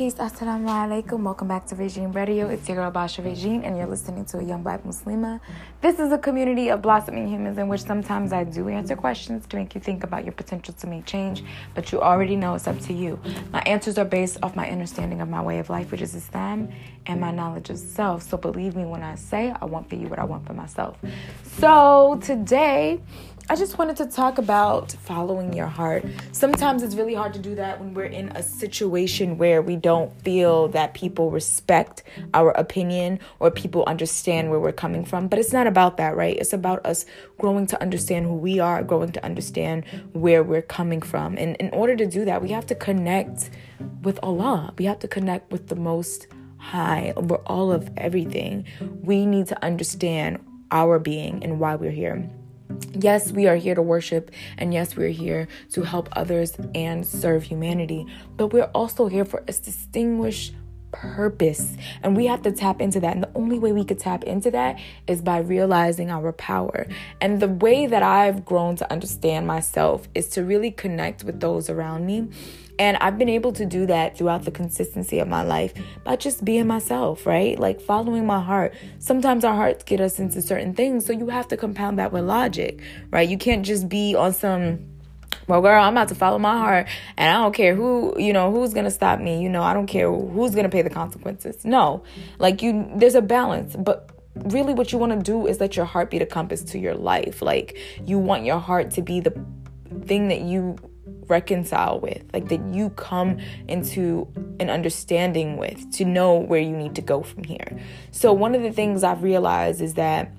Peace, assalamu alaikum. Welcome back to Regime Radio. It's your girl Basha Regine, and you're listening to a young black Muslima. This is a community of blossoming humans in which sometimes I do answer questions to make you think about your potential to make change, but you already know it's up to you. My answers are based off my understanding of my way of life, which is Islam, and my knowledge of self. So believe me when I say I want for you what I want for myself. So today, I just wanted to talk about following your heart. Sometimes it's really hard to do that when we're in a situation where we don't feel that people respect our opinion or people understand where we're coming from. But it's not about that, right? It's about us growing to understand who we are, growing to understand where we're coming from. And in order to do that, we have to connect with Allah, we have to connect with the most high over all of everything. We need to understand our being and why we're here. Yes, we are here to worship, and yes, we're here to help others and serve humanity, but we're also here for a distinguished purpose. And we have to tap into that. And the only way we could tap into that is by realizing our power. And the way that I've grown to understand myself is to really connect with those around me and I've been able to do that throughout the consistency of my life by just being myself, right? Like following my heart. Sometimes our hearts get us into certain things, so you have to compound that with logic, right? You can't just be on some well girl i'm about to follow my heart and i don't care who you know who's gonna stop me you know i don't care who's gonna pay the consequences. No. Like you there's a balance but really what you want to do is let your heart be the compass to your life. Like you want your heart to be the thing that you reconcile with, like that you come into an understanding with to know where you need to go from here. So, one of the things I've realized is that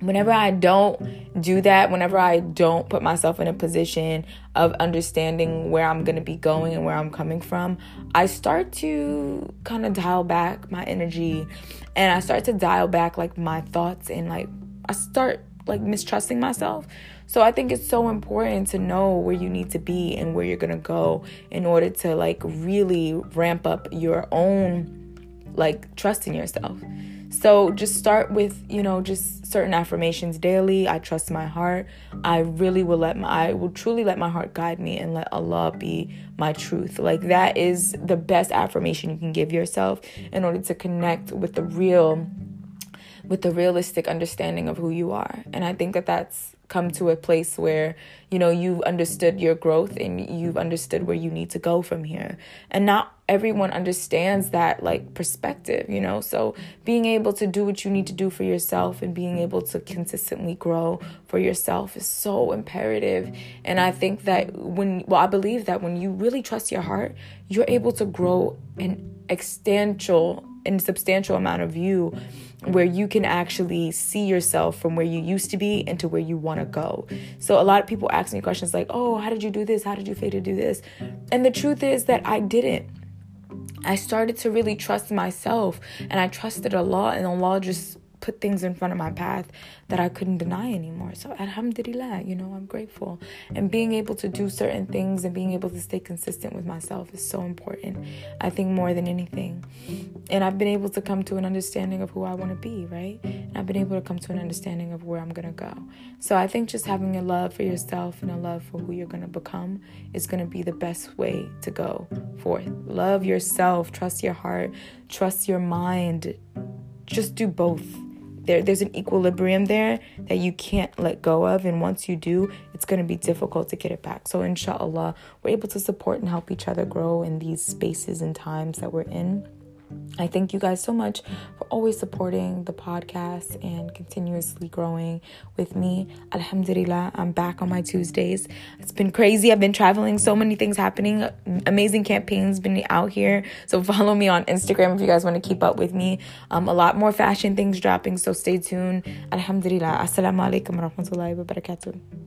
whenever I don't do that, whenever I don't put myself in a position of understanding where I'm going to be going and where I'm coming from, I start to kind of dial back my energy and I start to dial back like my thoughts and like I start like mistrusting myself. So I think it's so important to know where you need to be and where you're going to go in order to like really ramp up your own like trust in yourself. So just start with, you know, just certain affirmations daily. I trust my heart. I really will let my I will truly let my heart guide me and let Allah be my truth. Like that is the best affirmation you can give yourself in order to connect with the real with the realistic understanding of who you are. And I think that that's come to a place where you know you've understood your growth and you've understood where you need to go from here. And not everyone understands that like perspective you know? So being able to do what you need to do for yourself and being able to consistently grow for yourself is so imperative. And i think that when well i believe that when you really trust your heart you're able to grow an exstantial and substantial amount of you where you can actually see yourself from where you used to be into where you want to go. So a lot of people ask me questions like, "Oh, how did you do this? How did you fail to do this?" And the truth is that I didn't. I started to really trust myself and I trusted Allah and Allah just put things in front of my path that I couldn't deny anymore. So, alhamdulillah, you know, I'm grateful. And being able to do certain things and being able to stay consistent with myself is so important. I think more than anything. And I've been able to come to an understanding of who I want to be, right? And I've been able to come to an understanding of where I'm going to go. So, I think just having a love for yourself and a love for who you're going to become is going to be the best way to go forth. Love yourself, trust your heart, trust your mind. Just do both there there's an equilibrium there that you can't let go of and once you do it's going to be difficult to get it back. So inshallah we're able to support and help each other grow in these spaces and times that we're in I thank you guys so much for always supporting the podcast and continuously growing with me. Alhamdulillah, I'm back on my Tuesdays. It's been crazy. I've been traveling, so many things happening. Amazing campaigns been out here. So follow me on Instagram if you guys want to keep up with me. Um, a lot more fashion things dropping, so stay tuned. Alhamdulillah. Assalamu alaikum wa rahmatullahi wa barakatuh.